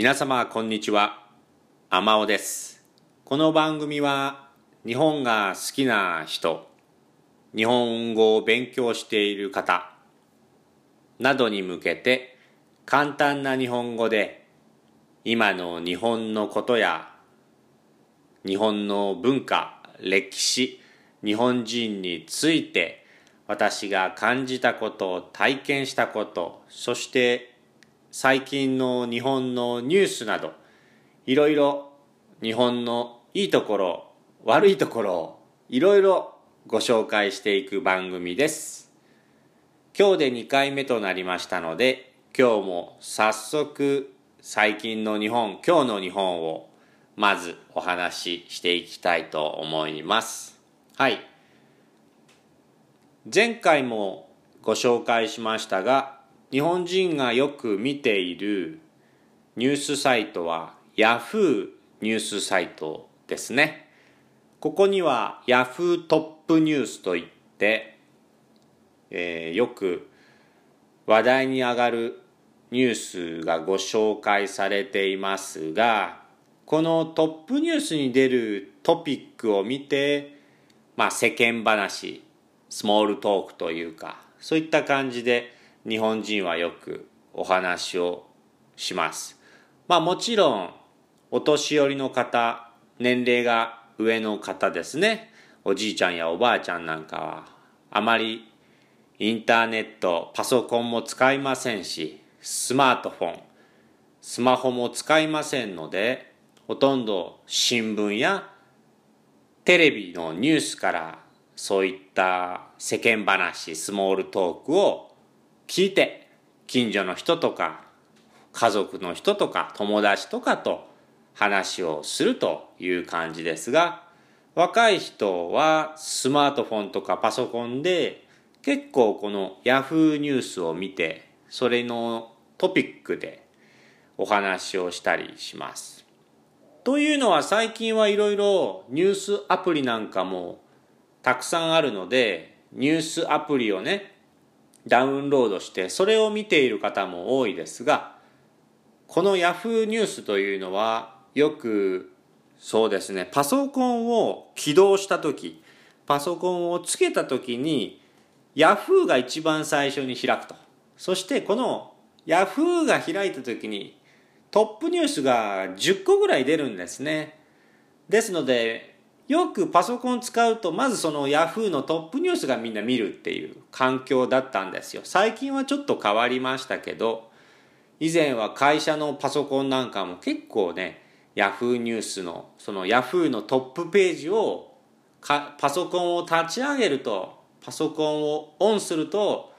皆様こんにちは。天尾です。この番組は日本が好きな人日本語を勉強している方などに向けて簡単な日本語で今の日本のことや日本の文化歴史日本人について私が感じたこと体験したことそして最近の日本のニュースなどいろいろ日本のいいところ悪いところをいろいろご紹介していく番組です。今日で2回目となりましたので今日も早速最近の日本今日の日本をまずお話ししていきたいと思います。はい。前回もご紹介しましたが日本人がよく見ているニュースサイトは Yahoo ニュースサイトですね。ここには Yahoo トップニュースといって、えー、よく話題に上がるニュースがご紹介されていますが、このトップニュースに出るトピックを見て、まあ世間話、スモールトークというか、そういった感じで日本人はよくお話をします。まあもちろんお年寄りの方、年齢が上の方ですね。おじいちゃんやおばあちゃんなんかはあまりインターネット、パソコンも使いませんし、スマートフォン、スマホも使いませんので、ほとんど新聞やテレビのニュースからそういった世間話、スモールトークを聞いて近所の人とか家族の人とか友達とかと話をするという感じですが若い人はスマートフォンとかパソコンで結構この Yahoo ニュースを見てそれのトピックでお話をしたりします。というのは最近はいろいろニュースアプリなんかもたくさんあるのでニュースアプリをねダウンロードしてそれを見ている方も多いですがこの Yahoo ニュースというのはよくそうですねパソコンを起動した時パソコンをつけた時に Yahoo が一番最初に開くと。そしてこの Yahoo が開いた時にトップニュースが10個ぐらい出るんですね。ですのでよくパソコン使うとまずその Yahoo のトップニュースがみんな見るっていう環境だったんですよ。最近はちょっと変わりましたけど以前は会社のパソコンなんかも結構ね Yahoo ニュースのその Yahoo のトップページをパソコンを立ち上げるとパソコンをオンすると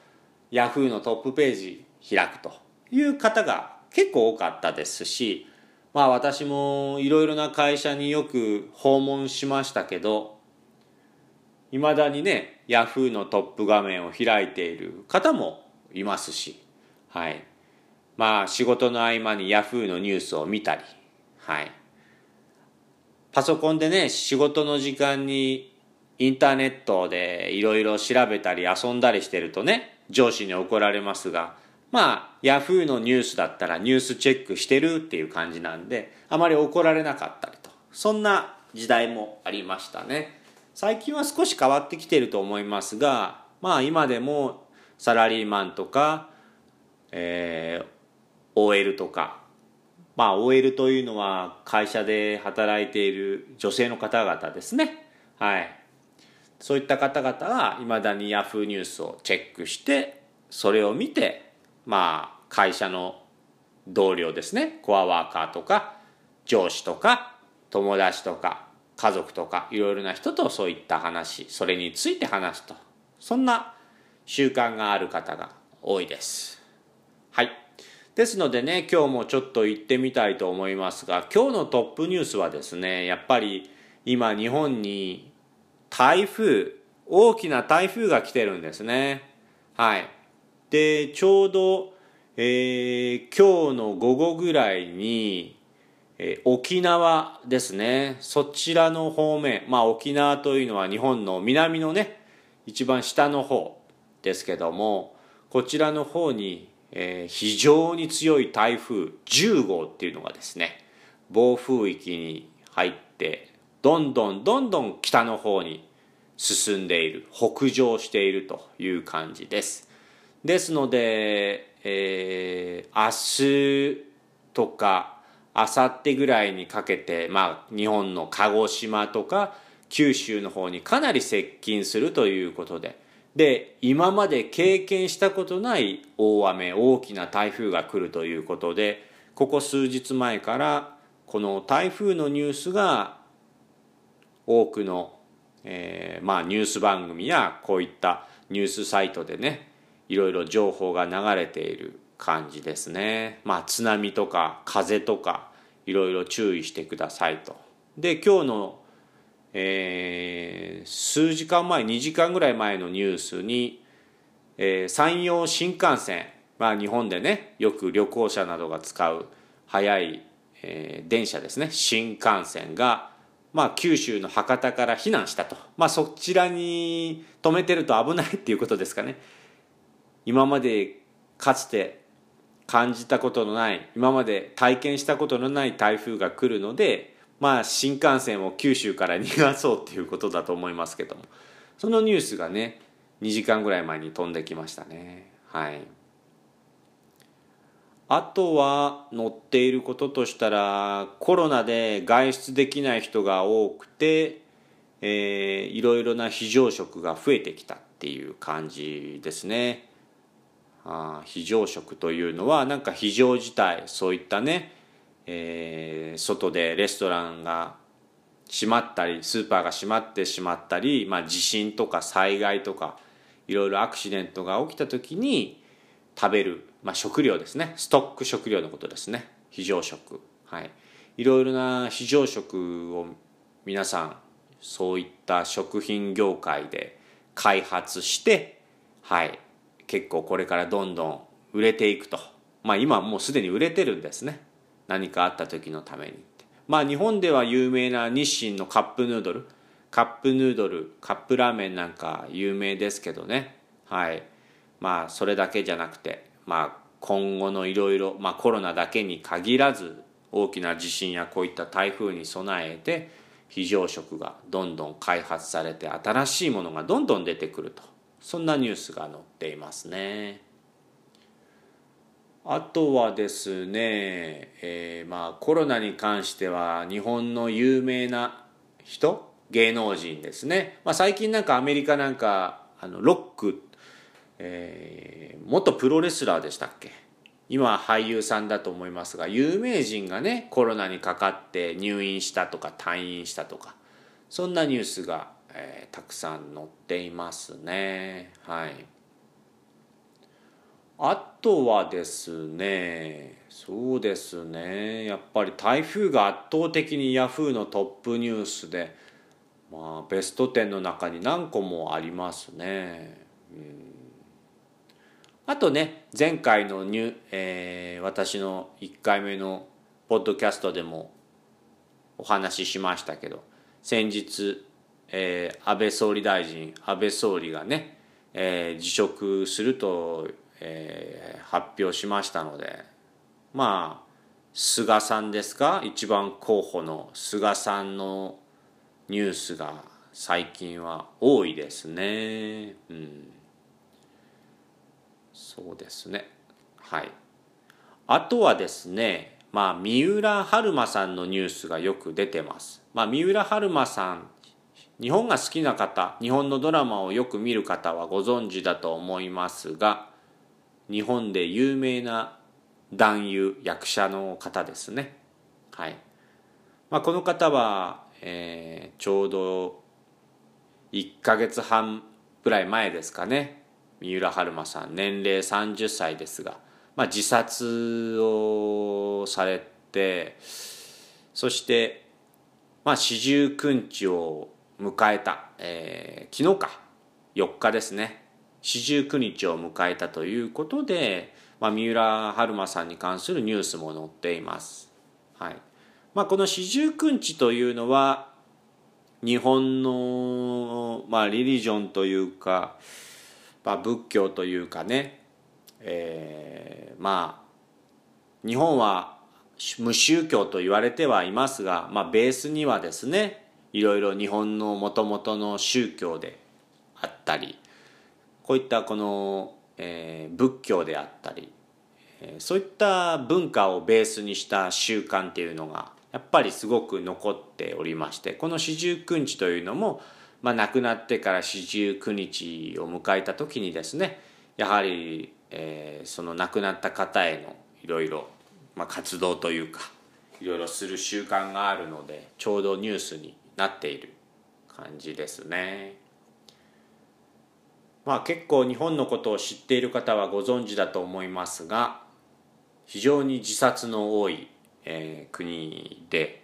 Yahoo のトップページ開くという方が結構多かったですしまあ私もいろいろな会社によく訪問しましたけどいまだにねヤフーのトップ画面を開いている方もいますしはい。まあ仕事の合間にヤフーのニュースを見たりはい。パソコンでね仕事の時間にインターネットでいろいろ調べたり遊んだりしてるとね上司に怒られますがまあ、ヤフーのニュースだったらニュースチェックしてるっていう感じなんで、あまり怒られなかったりと。そんな時代もありましたね。最近は少し変わってきてると思いますが、まあ今でもサラリーマンとか、えー、OL とか、まあ OL というのは会社で働いている女性の方々ですね。はい。そういった方々はいまだにヤフーニュースをチェックして、それを見てまあ会社の同僚ですね。コアワーカーとか上司とか友達とか家族とかいろいろな人とそういった話それについて話すと。そんな習慣がある方が多いです。はい。ですのでね今日もちょっと行ってみたいと思いますが今日のトップニュースはですねやっぱり今日本に台風大きな台風が来てるんですね。はい。でちょうど、えー、今日の午後ぐらいに、えー、沖縄ですね。そちらの方面まあ沖縄というのは日本の南のね一番下の方ですけどもこちらの方に、えー、非常に強い台風10号っていうのがですね暴風域に入ってどんどんどんどん北の方に進んでいる北上しているという感じです。ですので、えー、明日とか明後日ぐらいにかけて、まあ、日本の鹿児島とか九州の方にかなり接近するということで。で今まで経験したことない大雨大きな台風が来るということでここ数日前からこの台風のニュースが多くの、えー、まあニュース番組やこういったニュースサイトでねいろいろ情報が流れている感じですね。まあ津波とか風とかいろいろ注意してくださいと。で今日の、えー、数時間前2時間ぐらい前のニュースに、えー、山陽新幹線まあ日本でねよく旅行者などが使う速い、えー、電車ですね新幹線がまあ、九州の博多から避難したと、まあ、そちらに止めてると危ないっていうことですかね今までかつて感じたことのない今まで体験したことのない台風が来るのでまあ新幹線を九州から逃がそうっていうことだと思いますけどもそのニュースがね2時間ぐらい前に飛んできましたねはい。あとは載っていることとしたらコロナで外出できない人が多くて、えー、いろいろな非常食が増えてきたっていう感じですね。あ非常食というのはなんか非常事態そういったね、えー、外でレストランが閉まったりスーパーが閉まってしまったり、まあ、地震とか災害とかいろいろアクシデントが起きた時に食べるまあ、食料ですね。ストック食料のことですね。非常食。はい。いろいろな非常食を皆さんそういった食品業界で開発してはい。結構これからどんどん売れていくと。まあ今もうすでに売れてるんですね。何かあった時のためにまあ日本では有名な日清のカップヌードル。カップヌードルカップラーメンなんか有名ですけどね。はい。まあそれだけじゃなくてまあ、今後のいろいろコロナだけに限らず大きな地震やこういった台風に備えて非常食がどんどん開発されて新しいものがどんどん出てくると。そんなニュースが載っていますね。あとはですね、えー、まあコロナに関しては日本の有名な人芸能人ですね、まあ、最近なんかアメリカなんかあのロックえー、元プロレスラーでしたっけ？今は俳優さんだと思いますが有名人がねコロナにかかって入院したとか退院したとかそんなニュースが、えー、たくさん載っていますね。はい。あとはですねそうですねやっぱり台風が圧倒的にヤフーのトップニュースでまあベスト10の中に何個もありますね。うん。あとね前回のニュ、えー、私の1回目のポッドキャストでもお話ししましたけど先日、えー、安倍総理大臣安倍総理がね、えー、辞職すると、えー、発表しましたのでまあ菅さんですか一番候補の菅さんのニュースが最近は多いですね。うん。そうですね。はい。あとはですねまあ三浦春馬さんのニュースがよく出てます。まあ三浦春馬さん日本が好きな方日本のドラマをよく見る方はご存知だと思いますが日本で有名な男優役者の方ですね。はい、まあ、この方は、えー、ちょうど1ヶ月半ぐらい前ですかね。三浦春馬さん年齢30歳ですが、まあ、自殺をされてそしてまあ四十九日を迎えた、えー、昨日か4日ですね四十九日を迎えたということで、まあ、三浦春馬さんに関するニュースも載っています。はいまあ、この四十九日というのは日本の、まあ、リリジョンというか、まあ、仏教というかね、えー、まあ日本は無宗教と言われてはいますが、まあ、ベースにはですねいろいろ日本のもともとの宗教であったりこういったこの、えー、仏教であったり、えー、そういった文化をベースにした習慣っていうのがやっぱりすごく残っておりましてこの四十九日というのも、まあ、亡くなってから四十九日を迎えた時にですねやはり、えー、その亡くなった方へのいろいろまあ、活動というかいろいろする習慣があるのでちょうどニュースになっている感じですね。まあ結構日本のことを知っている方はご存知だと思いますが非常に自殺の多い、えー、国で、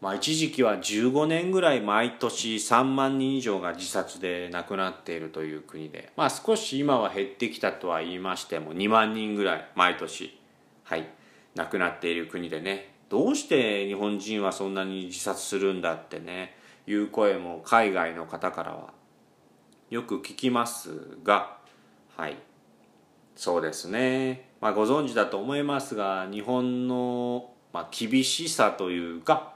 まあ、一時期は15年ぐらい毎年3万人以上が自殺で亡くなっているという国で、まあ、少し今は減ってきたとは言いましても2万人ぐらい毎年はい亡くなっている国でねどうして日本人はそんなに自殺するんだってねいう声も海外の方からはよく聞きますがはい。そうですね。まあご存知だと思いますが日本の、まあ、厳しさというか、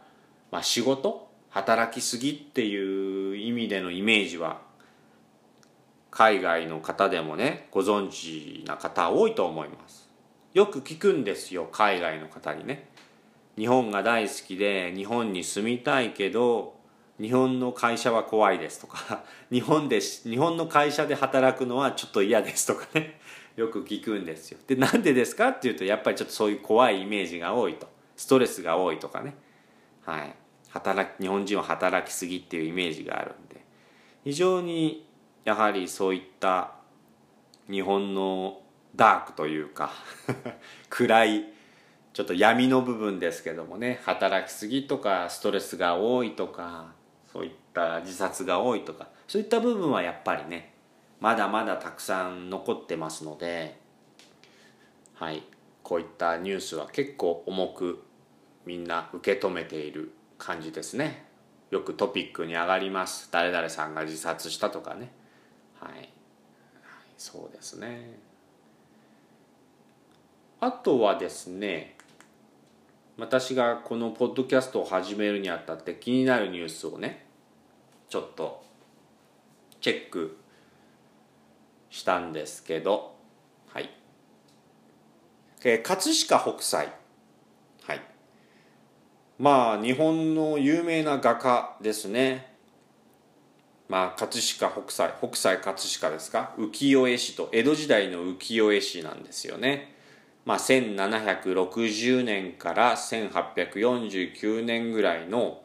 まあ、仕事働きすぎっていう意味でのイメージは海外の方でもねご存知な方多いと思います。よく聞くんですよ海外の方にね。日本が大好きで日本に住みたいけど日本の会社は怖いですとか 日本で日本の会社で働くのはちょっと嫌ですとかね よく聞くんですよ。でなんでですかっていうとやっぱりちょっとそういう怖いイメージが多いと。ストレスが多いとかね。はい。働き日本人は働きすぎっていうイメージがあるんで。非常にやはりそういった日本のダークというか 暗いちょっと闇の部分ですけどもね働きすぎとかストレスが多いとかそういった自殺が多いとかそういった部分はやっぱりねまだまだたくさん残ってますのではいこういったニュースは結構重くみんな受け止めている感じですね。よくトピックに上がります。誰々さんが自殺したとかね。はい、はい、そうですね。あとはですね私がこのポッドキャストを始めるにあたって気になるニュースをねちょっとチェックしたんですけどはい。葛飾北斎。はい。まあ日本の有名な画家ですね。まあ葛飾北斎。北斎葛飾ですか？浮世絵師と江戸時代の浮世絵師なんですよね。まあ、1760年から1849年ぐらいの、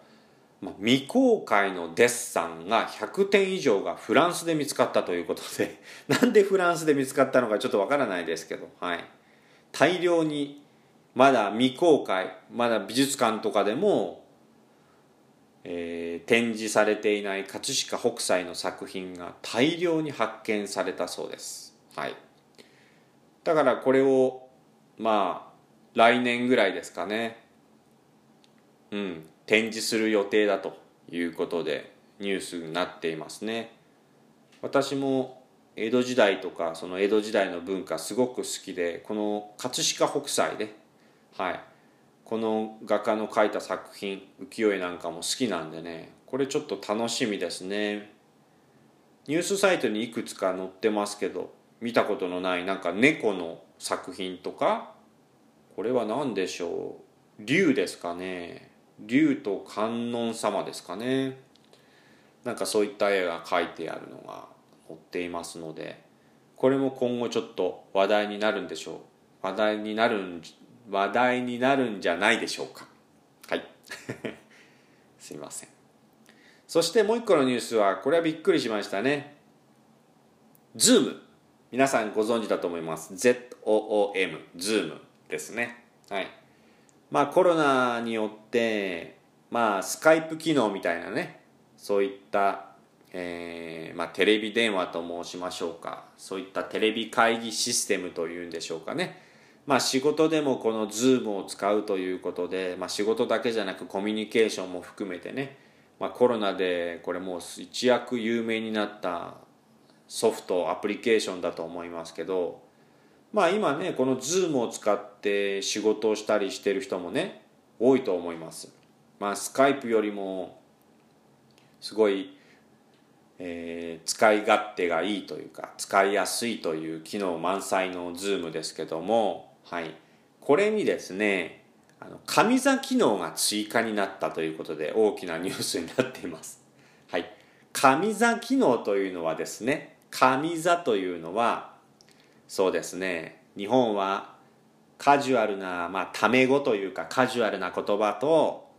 未公開のデッサンが100点以上がフランスで見つかったということで なんでフランスで見つかったのかちょっとわからないですけど、はい、大量にまだ未公開まだ美術館とかでも、えー、展示されていない葛飾北斎の作品が大量に発見されたそうです。はい、だからこれをまあ来年ぐらいですかね。うん。展示する予定だということでニュースになっていますね。私も江戸時代とかその江戸時代の文化すごく好きでこの葛飾北斎ではい。この画家の描いた作品浮世絵なんかも好きなんでねこれちょっと楽しみですね。ニュースサイトにいくつか載ってますけど見たことのないなんか猫の作品とかこれは何でしょう？竜ですかね。竜と観音様ですかね。なんかそういった絵が描いてあるのが載っていますのでこれも今後ちょっと話題になるんでしょう。話題になるん話題になるんじゃないでしょうか。はい。すいません。そしてもう一個のニュースはこれはびっくりしましたね。ズーム。皆さんご存知だと思います。ZOOM ズームですね。はい。まあコロナによってまあスカイプ機能みたいなねそういった、えーまあ、テレビ電話と申しましょうか。そういったテレビ会議システムというんでしょうかね。まあ仕事でもこの Zoom を使うということで、まあ、仕事だけじゃなくコミュニケーションも含めてね、まあ、コロナでこれもう一躍有名になったソフトアプリケーションだと思いますけどまあ今ねこの Zoom を使って仕事をしたりしてる人もね多いと思います。まあスカイプよりもすごい、えー、使い勝手がいいというか使いやすいという機能満載の Zoom ですけどもはい。これにですねあの上座機能が追加になったということで大きなニュースになっています。はい。上座機能というのはですね上座というのはそうですね。日本はカジュアルな、まあ、タメ語というかカジュアルな言葉と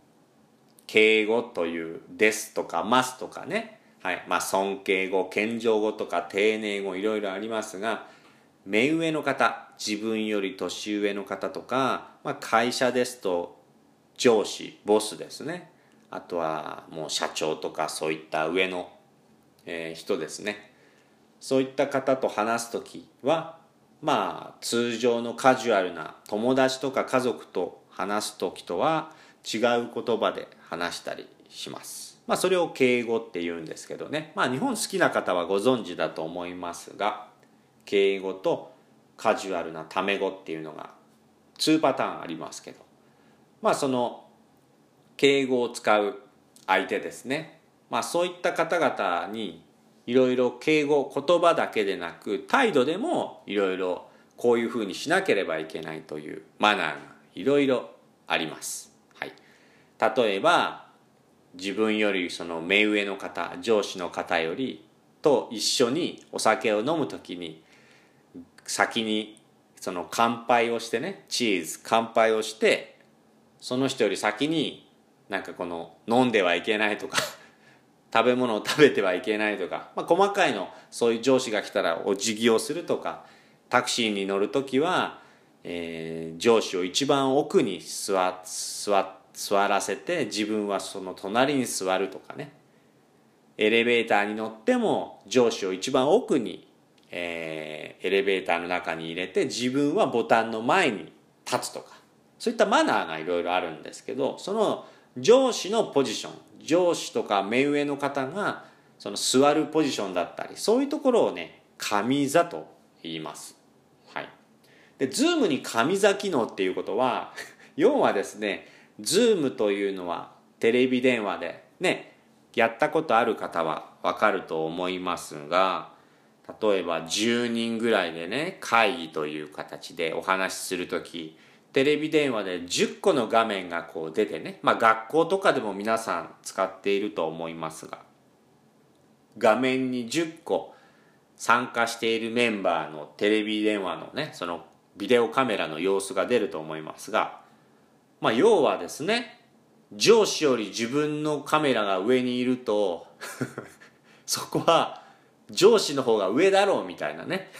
敬語という「です」とか「ます」とかね、はい。まあ、尊敬語謙譲語とか丁寧語いろいろありますが目上の方自分より年上の方とか、まあ、会社ですと上司ボスですね。あとはもう社長とかそういった上の、えー、人ですね。そういった方と話す時はまあ通常のカジュアルな友達とか家族と話す時とは違う言葉で話したりします。まあそれを敬語って言うんですけどね。まあ日本好きな方はご存知だと思いますが、敬語とカジュアルなタメ語っていうのが2パターンありますけど、まあその敬語を使う相手ですね。まあそういった方々にいろいろ敬語言葉だけでなく態度でもいろいろこういうふうにしなければいけないというマナーがいろいろあります、はい、例えば自分よりその目上の方上司の方よりと一緒にお酒を飲む時に先にその乾杯をしてねチーズ乾杯をしてその人より先になんかこの飲んではいけないとか食べ物を食べてはいけないとか、まあ、細かいのそういう上司が来たらお辞儀をするとかタクシーに乗る時は、えー、上司を一番奥に座座座らせて自分はその隣に座るとかね。エレベーターに乗っても上司を一番奥に、えー、エレベーターの中に入れて自分はボタンの前に立つとか。そういったマナーがいろいろあるんですけどその上司のポジション上司とか目上の方がその座るポジションだったりそういうところをね上座と言います。はい。でズームに上座機能っていうことは 要はですねズームというのはテレビ電話でねやったことある方はわかると思いますが例えば10人ぐらいでね会議という形でお話しする時テレビ電話で10個の画面がこう出てね、まあ、学校とかでも皆さん使っていると思いますが画面に10個参加しているメンバーのテレビ電話のねそのビデオカメラの様子が出ると思いますが、まあ、要はですね上司より自分のカメラが上にいると そこは上司の方が上だろうみたいなね。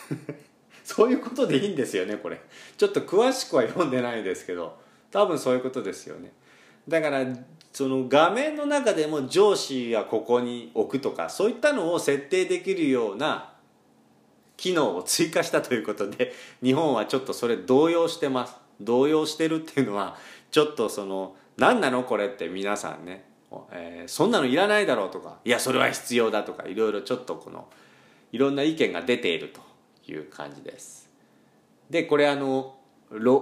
そういうことでいいんですよねこれ。ちょっと詳しくは読んでないですけど。多分そういうことですよね。だからその画面の中でも上司はここに置くとかそういったのを設定できるような機能を追加したということで日本はちょっとそれ動揺してます。動揺してるっていうのはちょっとその何なのこれって皆さんね、えー、そんなのいらないだろうとかいやそれは必要だとかいろいろちょっとこのいろんな意見が出ていると。いう感じです。でこれあの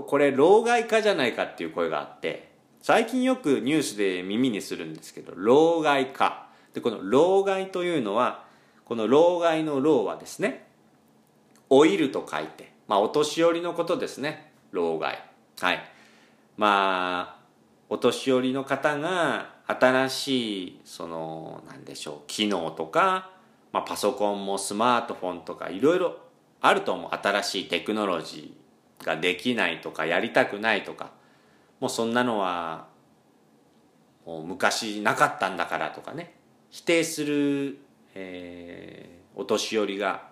これ老害化じゃないかっていう声があって最近よくニュースで耳にするんですけど老害化。でこの老害というのはこの老害の老はですね老いると書いてまあお年寄りのことですね老害。はい。まあお年寄りの方が新しいその何でしょう機能とか、まあ、パソコンもスマートフォンとかいろいろあると思う。新しいテクノロジーができないとかやりたくないとか。もうそんなのはもう昔なかったんだからとかね。否定する、えー、お年寄りが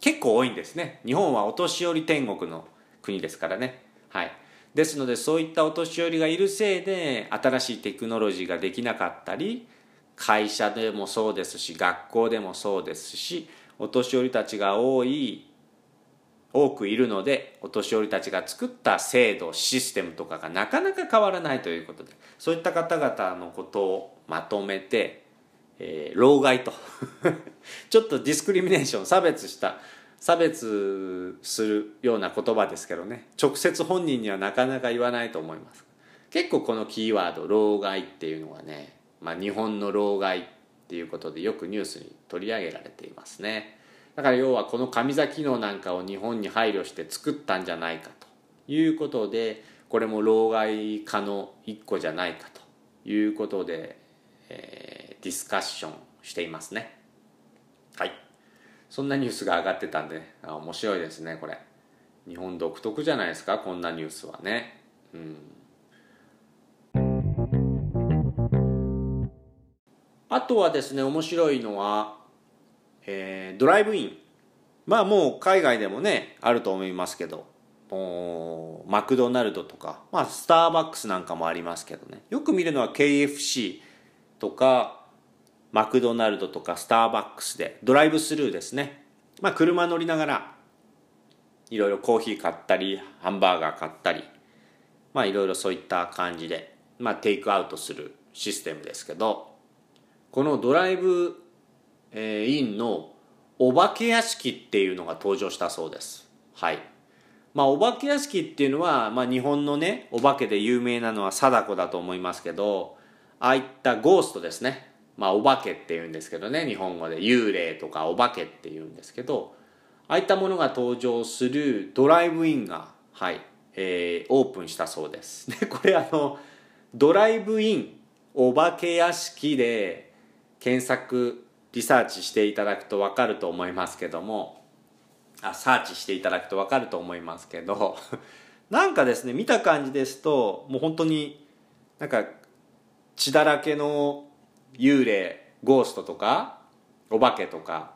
結構多いんですね。日本はお年寄り天国の国ですからね。はい。ですのでそういったお年寄りがいるせいで新しいテクノロジーができなかったり会社でもそうですし学校でもそうですしお年寄りたちが多い多くいるのでお年寄りたちが作った制度システムとかがなかなか変わらないということでそういった方々のことをまとめて、えー、老害と ちょっとディスクリミネーション差別した差別するような言葉ですけどね直接本人にはなかなか言わないと思います。結構このキーワード老害っていうのはね、まあ、日本の老害っていうことでよくニュースに取り上げられていますね。だから要はこの上座機能なんかを日本に配慮して作ったんじゃないかということでこれも老害化の一個じゃないかということで、えー、ディスカッションしていますね。はい。そんなニュースが上がってたんであ面白いですねこれ。日本独特じゃないですかこんなニュースはね。うん。あとはですね面白いのは、えー、ドライブイン。まあもう海外でもねあると思いますけど。マクドナルドとか、まあ、スターバックスなんかもありますけどね。よく見るのは KFC とかマクドナルドとかスターバックスで。ドライブスルーですね、まあ、車乗りながらいろいろコーヒー買ったりハンバーガー買ったり。まあいろいろそういった感じで、まあ、テイクアウトするシステムですけど。このドライブ、えー、インのお化け屋敷っていうのが登場したそうです。はい。まあお化け屋敷っていうのは、まあ、日本のねお化けで有名なのは貞子だと思いますけどああいったゴーストですね。まあお化けっていうんですけどね日本語で。幽霊とかお化けっていうんですけどああいったものが登場するドライブインがはい、えー、オープンしたそうです。でこれあのドライブインお化け屋敷で検索リサーチしていただくと分かると思いますけども。あサーチしていただくと分かると思いますけど。なんかですね見た感じですともう本当になんか血だらけの幽霊ゴーストとかお化けとか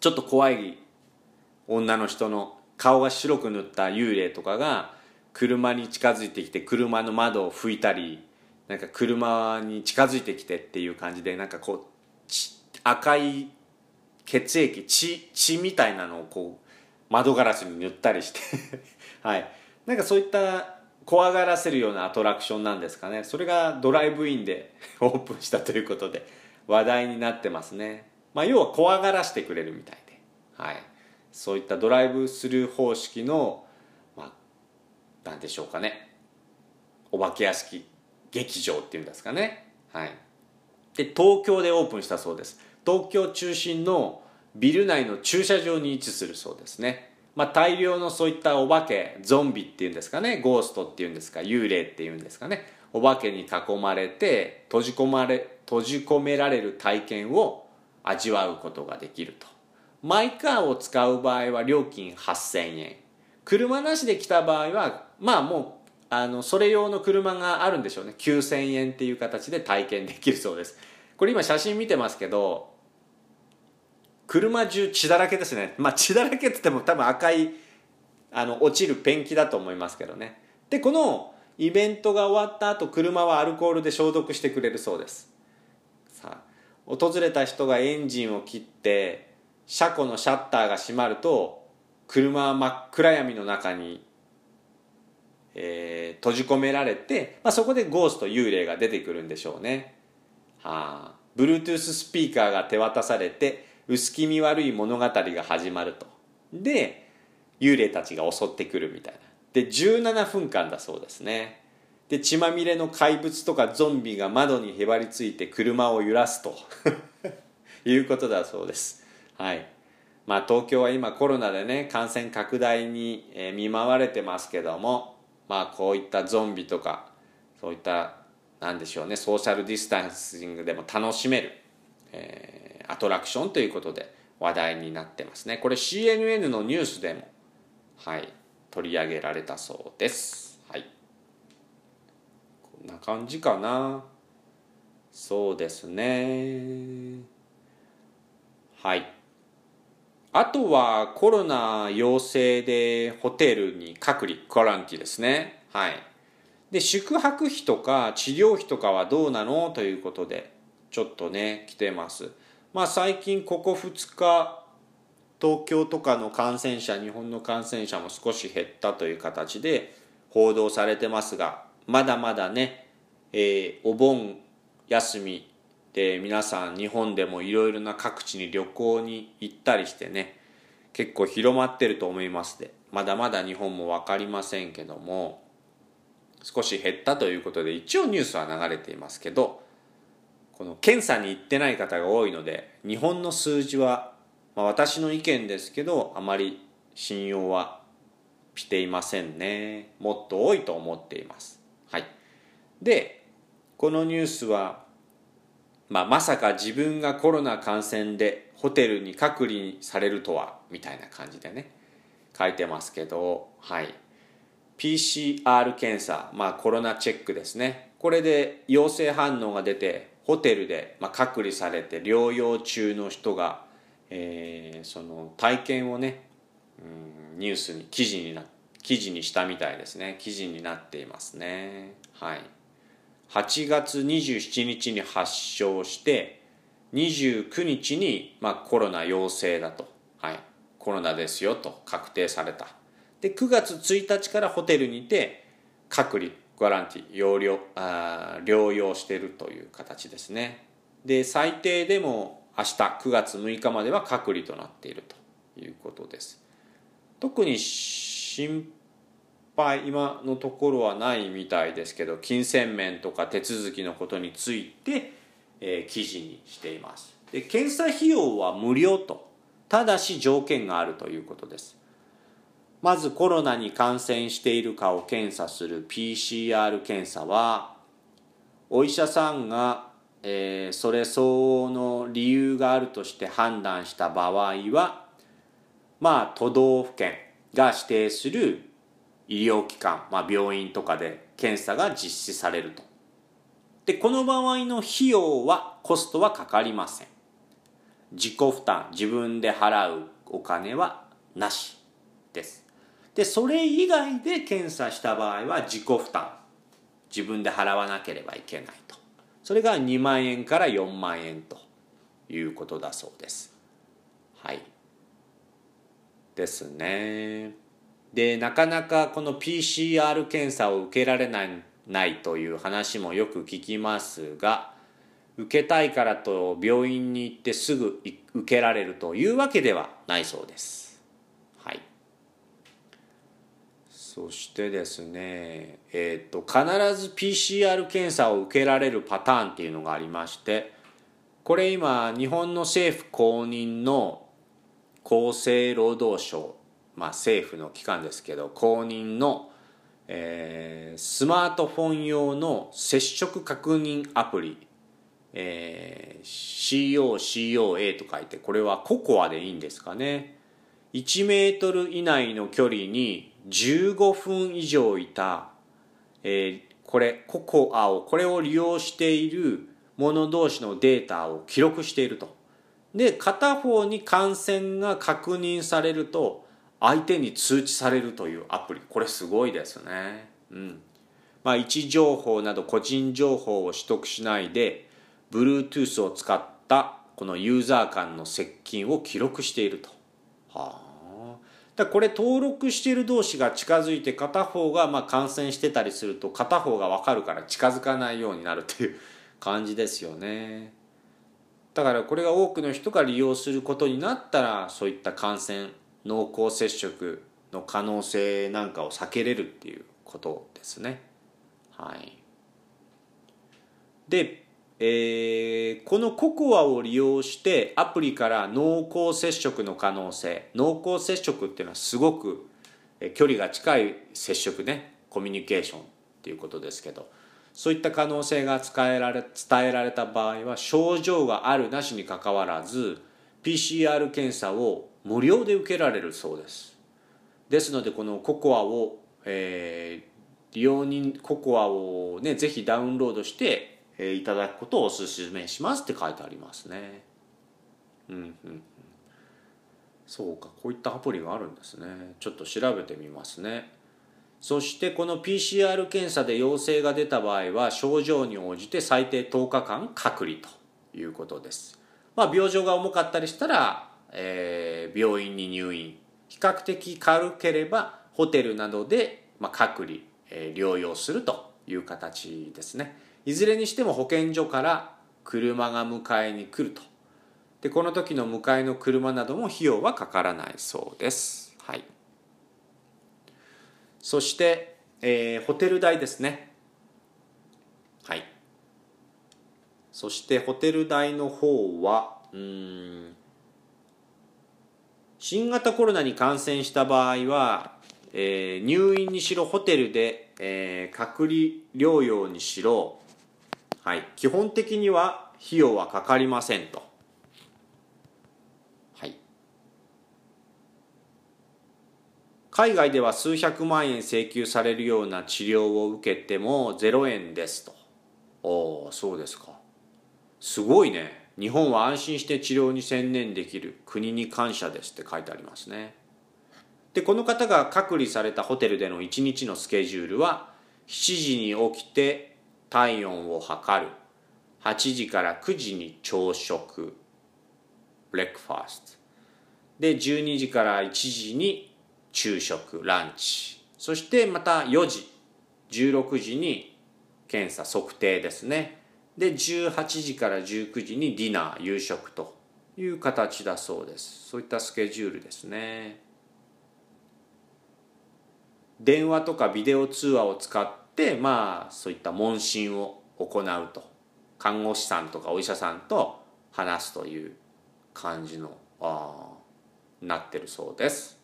ちょっと怖い女の人の顔が白く塗った幽霊とかが車に近づいてきて車の窓を拭いたりなんか車に近づいてきてっていう感じでなんかこう赤い血液血血みたいなのをこう窓ガラスに塗ったりして はい。なんかそういった怖がらせるようなアトラクションなんですかね。それがドライブインで オープンしたということで話題になってますね。まあ要は怖がらせてくれるみたいで。はい。そういったドライブスルー方式のまあ何でしょうかね。お化け屋敷劇場っていうんですかね。はい。で東京でオープンしたそうです。東京中心のビル内の駐車場に位置するそうですね。まあ大量のそういったお化けゾンビっていうんですかね。ゴーストっていうんですか。幽霊っていうんですかね。お化けに囲まれて閉じ込まれ閉じ込められる体験を味わうことができると。マイカーを使う場合は料金8000円。車なしで来た場合はまあもうあのそれ用の車があるんでしょうね。9000円っていう形で体験できるそうです。これ今写真見てますけど車中血だらけですね。まあ血だらけって言っても多分赤いあの落ちるペンキだと思いますけどね。でこのイベントが終わった後車はアルコールで消毒してくれるそうです。さあ訪れた人がエンジンを切って車庫のシャッターが閉まると車は真っ暗闇の中にえー、閉じ込められて、まあ、そこでゴースト幽霊が出てくるんでしょうね。はあ。Bluetooth スピーカーが手渡されて薄気味悪い物語が始まると。で幽霊たちが襲ってくるみたいな。で17分間だそうですね。で血まみれの怪物とかゾンビが窓にへばりついて車を揺らすと。いうことだそうです。はい。まあ東京は今コロナでね感染拡大に見舞われてますけどもまあこういったゾンビとかそういったなんでしょうね。ソーシャルディスタンシングでも楽しめる、えー、アトラクションということで話題になってますね。これ CNN のニュースでもはい取り上げられたそうです。はい。こんな感じかな。そうですね。はい。あとはコロナ陽性でホテルに隔離、コランティですね。はい。で、宿泊費とか治療費とかはどうなの？ということで、ちょっとね、来てます。まあ最近ここ2日、東京とかの感染者、日本の感染者も少し減ったという形で報道されてますが、まだまだね、えー、お盆休みで皆さん日本でもいろいろな各地に旅行に行ったりしてね結構広まってると思いますでまだまだ日本も分かりませんけども少し減ったということで一応ニュースは流れていますけどこの検査に行ってない方が多いので日本の数字は、まあ、私の意見ですけどあまり信用はしていませんね。もっと多いと思っています。はい。でこのニュースは、まあ、まさか自分がコロナ感染でホテルに隔離されるとはみたいな感じでね書いてますけどはい。PCR 検査、まあ、コロナチェックですね。これで陽性反応が出てホテルで、まあ、隔離されて療養中の人が、えー、その体験をね、うん、ニュースに記事にな記事にしたみたいですね。記事になっていますね。はい。8月27日に発症して29日に、まあ、コロナ陽性だと、はい、コロナですよと確定された。で9月1日からホテルにて隔離ガランティ療養あ療養してるという形ですね。で最低でも明日9月6日までは隔離となっているということです。特に心配今のところはないみたいですけど金銭面とか手続きのことについて、えー、記事にしています。で検査費用は無料とただし条件があるということです。まずコロナに感染しているかを検査する PCR 検査はお医者さんが、えー、それ相応の理由があるとして判断した場合はまあ都道府県が指定する医療機関、まあ、病院とかで検査が実施されると。でこの場合の費用はコストはかかりません。自己負担自分で払うお金はなしです。でそれ以外で検査した場合は自己負担。自分で払わなければいけないと。それが2万円から4万円ということだそうです。はい。ですね。でなかなかこの PCR 検査を受けられないないという話もよく聞きますが受けたいからと病院に行ってすぐ受けられるというわけではないそうです。そしてですね、えーと、必ず PCR 検査を受けられるパターンっていうのがありましてこれ今日本の政府公認の厚生労働省、まあ、政府の機関ですけど公認の、えー、スマートフォン用の接触確認アプリ、えー、COCOA と書いてこれは COCOA でいいんですかね。1メートル以内の距離に15分以上いた、えー、これココアをこれを利用している者同士のデータを記録していると。で片方に感染が確認されると相手に通知されるというアプリ。これすごいですね。うん。まあ位置情報など個人情報を取得しないで Bluetooth を使ったこのユーザー間の接近を記録していると。はあ。だこれ登録している同士が近づいて片方がま感染してたりすると片方が分かるから近づかないようになるっていう感じですよね。だからこれが多くの人が利用することになったらそういった感染濃厚接触の可能性なんかを避けれるっていうことですね。はい。でえー、このココアを利用してアプリから濃厚接触の可能性濃厚接触っていうのはすごく距離が近い接触ねコミュニケーションっていうことですけどそういった可能性が伝えられ伝えられた場合は症状があるなしにかかわらず PCR 検査を無料で受けられるそうです。ですのでこのココアを、えー、利用人ココアをねぜひダウンロードしてえいただくことをお勧めしますって書いてありますね。うんうんうん。そうか、こういったアプリがあるんですね。ちょっと調べてみますね。そしてこの PCR 検査で陽性が出た場合は症状に応じて最低10日間隔離ということです。まあ病状が重かったりしたら、えー、病院に入院。比較的軽ければホテルなどで、まあ、隔離、えー、療養するという形ですね。いずれにしても保健所から車が迎えに来るとでこの時の迎えの車なども費用はかからないそうです。はい、そして、えーホテル代ですね。はい。そしてホテル代の方はうん新型コロナに感染した場合は、えー入院にしろホテルで、えー隔離療養にしろ、はい、基本的には費用はかかりませんと。はい、海外では数百万円請求されるような治療を受けても0円ですと。おおそうですか。すごいね。日本は安心して治療に専念できる国に感謝ですって書いてありますね。で、この方が隔離されたホテルでの1日のスケジュールは7時に起きて体温を測る。8時から9時に朝食。ブレックファースト。で、12時から1時に昼食、ランチ。そしてまた4時、16時に検査、測定ですね。で、18時から19時にディナー、夕食という形だそうです。そういったスケジュールですね。電話とかビデオ通話を使って、まあ、そういった問診を行うと。看護師さんとかお医者さんと話すという感じの、あーなってるそうです。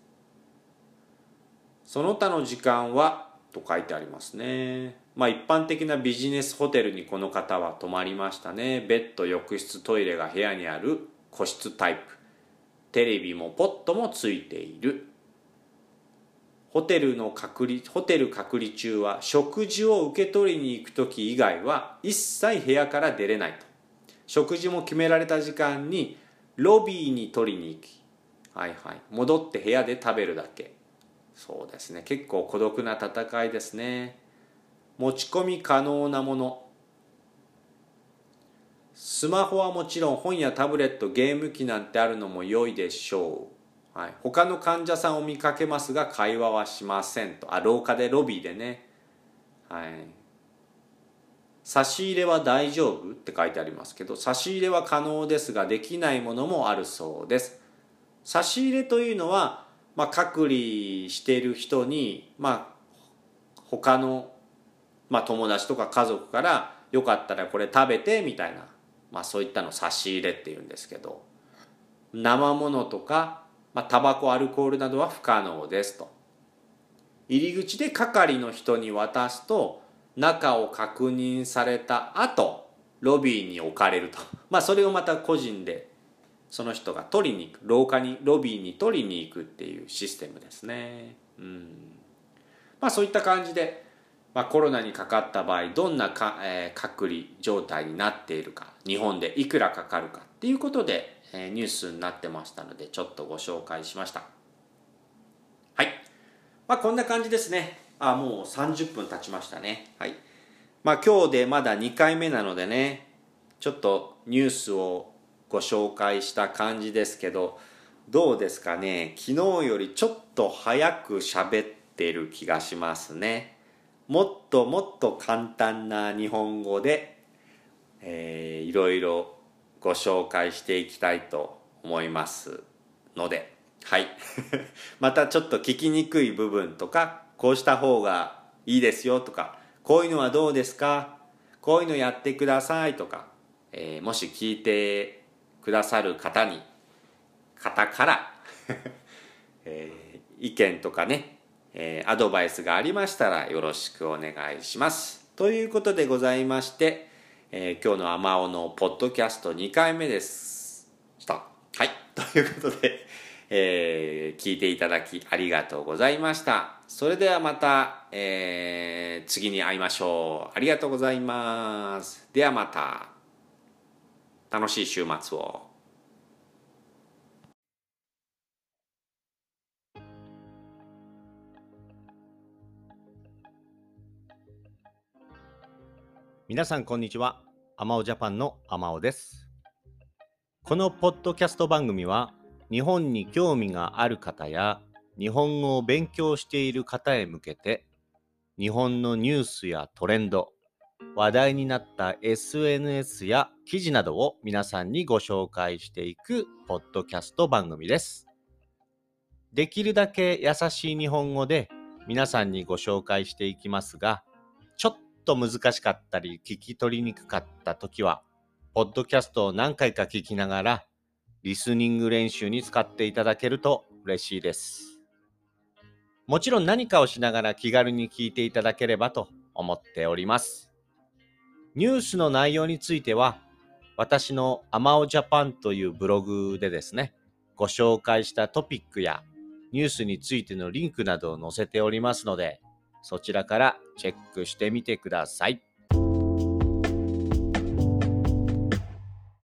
その他の時間はと書いてありますね。まあ一般的なビジネスホテルにこの方は泊まりましたね。ベッド、浴室、トイレが部屋にある個室タイプ。テレビもポットもついている。ホテルの隔離、ホテル隔離中は食事を受け取りに行く時以外は一切部屋から出れないと。食事も決められた時間にロビーに取りに行き、はいはい。戻って部屋で食べるだけ。そうですね。結構孤独な戦いですね。持ち込み可能なもの。スマホはもちろん本やタブレット、ゲーム機なんてあるのも良いでしょう。はい。他の患者さんを見かけますが会話はしませんと。あ、廊下でロビーでね。はい。差し入れは大丈夫って書いてありますけど、差し入れは可能ですができないものもあるそうです。差し入れというのは、まあ、隔離している人に、まあ、他の、まあ、友達とか家族からよかったらこれ食べてみたいな、まあ、そういったの差し入れっていうんですけど生ものとか、まあ、タバコアルコールなどは不可能ですと。入り口で係の人に渡すと中を確認された後ロビーに置かれると。まあそれをまた個人でその人が取りに行く。廊下にロビーに取りに行くっていうシステムですね。うん。まあそういった感じで、まあ、コロナにかかった場合どんなか、えー隔離状態になっているか。日本でいくらかかるかっていうことで、えニュースになってましたのでちょっとご紹介しました。はい。まあこんな感じですね。あもう30分経ちましたね。はい。まあ今日でまだ2回目なのでねちょっとニュースをご紹介した感じですけどどうですかね。昨日よりちょっと早く喋ってる気がしますね。もっともっと簡単な日本語で、えーいろいろご紹介していきたいと思いますのではい またちょっと聞きにくい部分とかこうした方がいいですよとかこういうのはどうですかこういうのやってくださいとか、えーもし聞いてくださる方に方から、えー意見とかね、えーアドバイスがありましたらよろしくお願いします。ということでございまして、えー今日のアマオのポッドキャスト2回目です。した。はい。ということで、えー聞いていただきありがとうございました。それではまた、えー次に会いましょう。ありがとうございます。ではまた。楽しい週末を。皆さんこんにちは。アマオジャパンのアマオです。このポッドキャスト番組は日本に興味がある方や日本語を勉強している方へ向けて日本のニュースやトレンド、話題になった SNS や記事などを皆さんにご紹介していくポッドキャスト番組です。できるだけ優しい日本語で皆さんにご紹介していきますが、ちょっと難しかったり聞き取りにくかった時は、ポッドキャストを何回か聞きながら、リスニング練習に使っていただけると嬉しいです。もちろん何かをしながら気軽に聞いていただければと思っております。ニュースの内容については、私のアマオジャパンというブログでですね、ご紹介したトピックやニュースについてのリンクなどを載せておりますので、そちらからチェックしてみてください。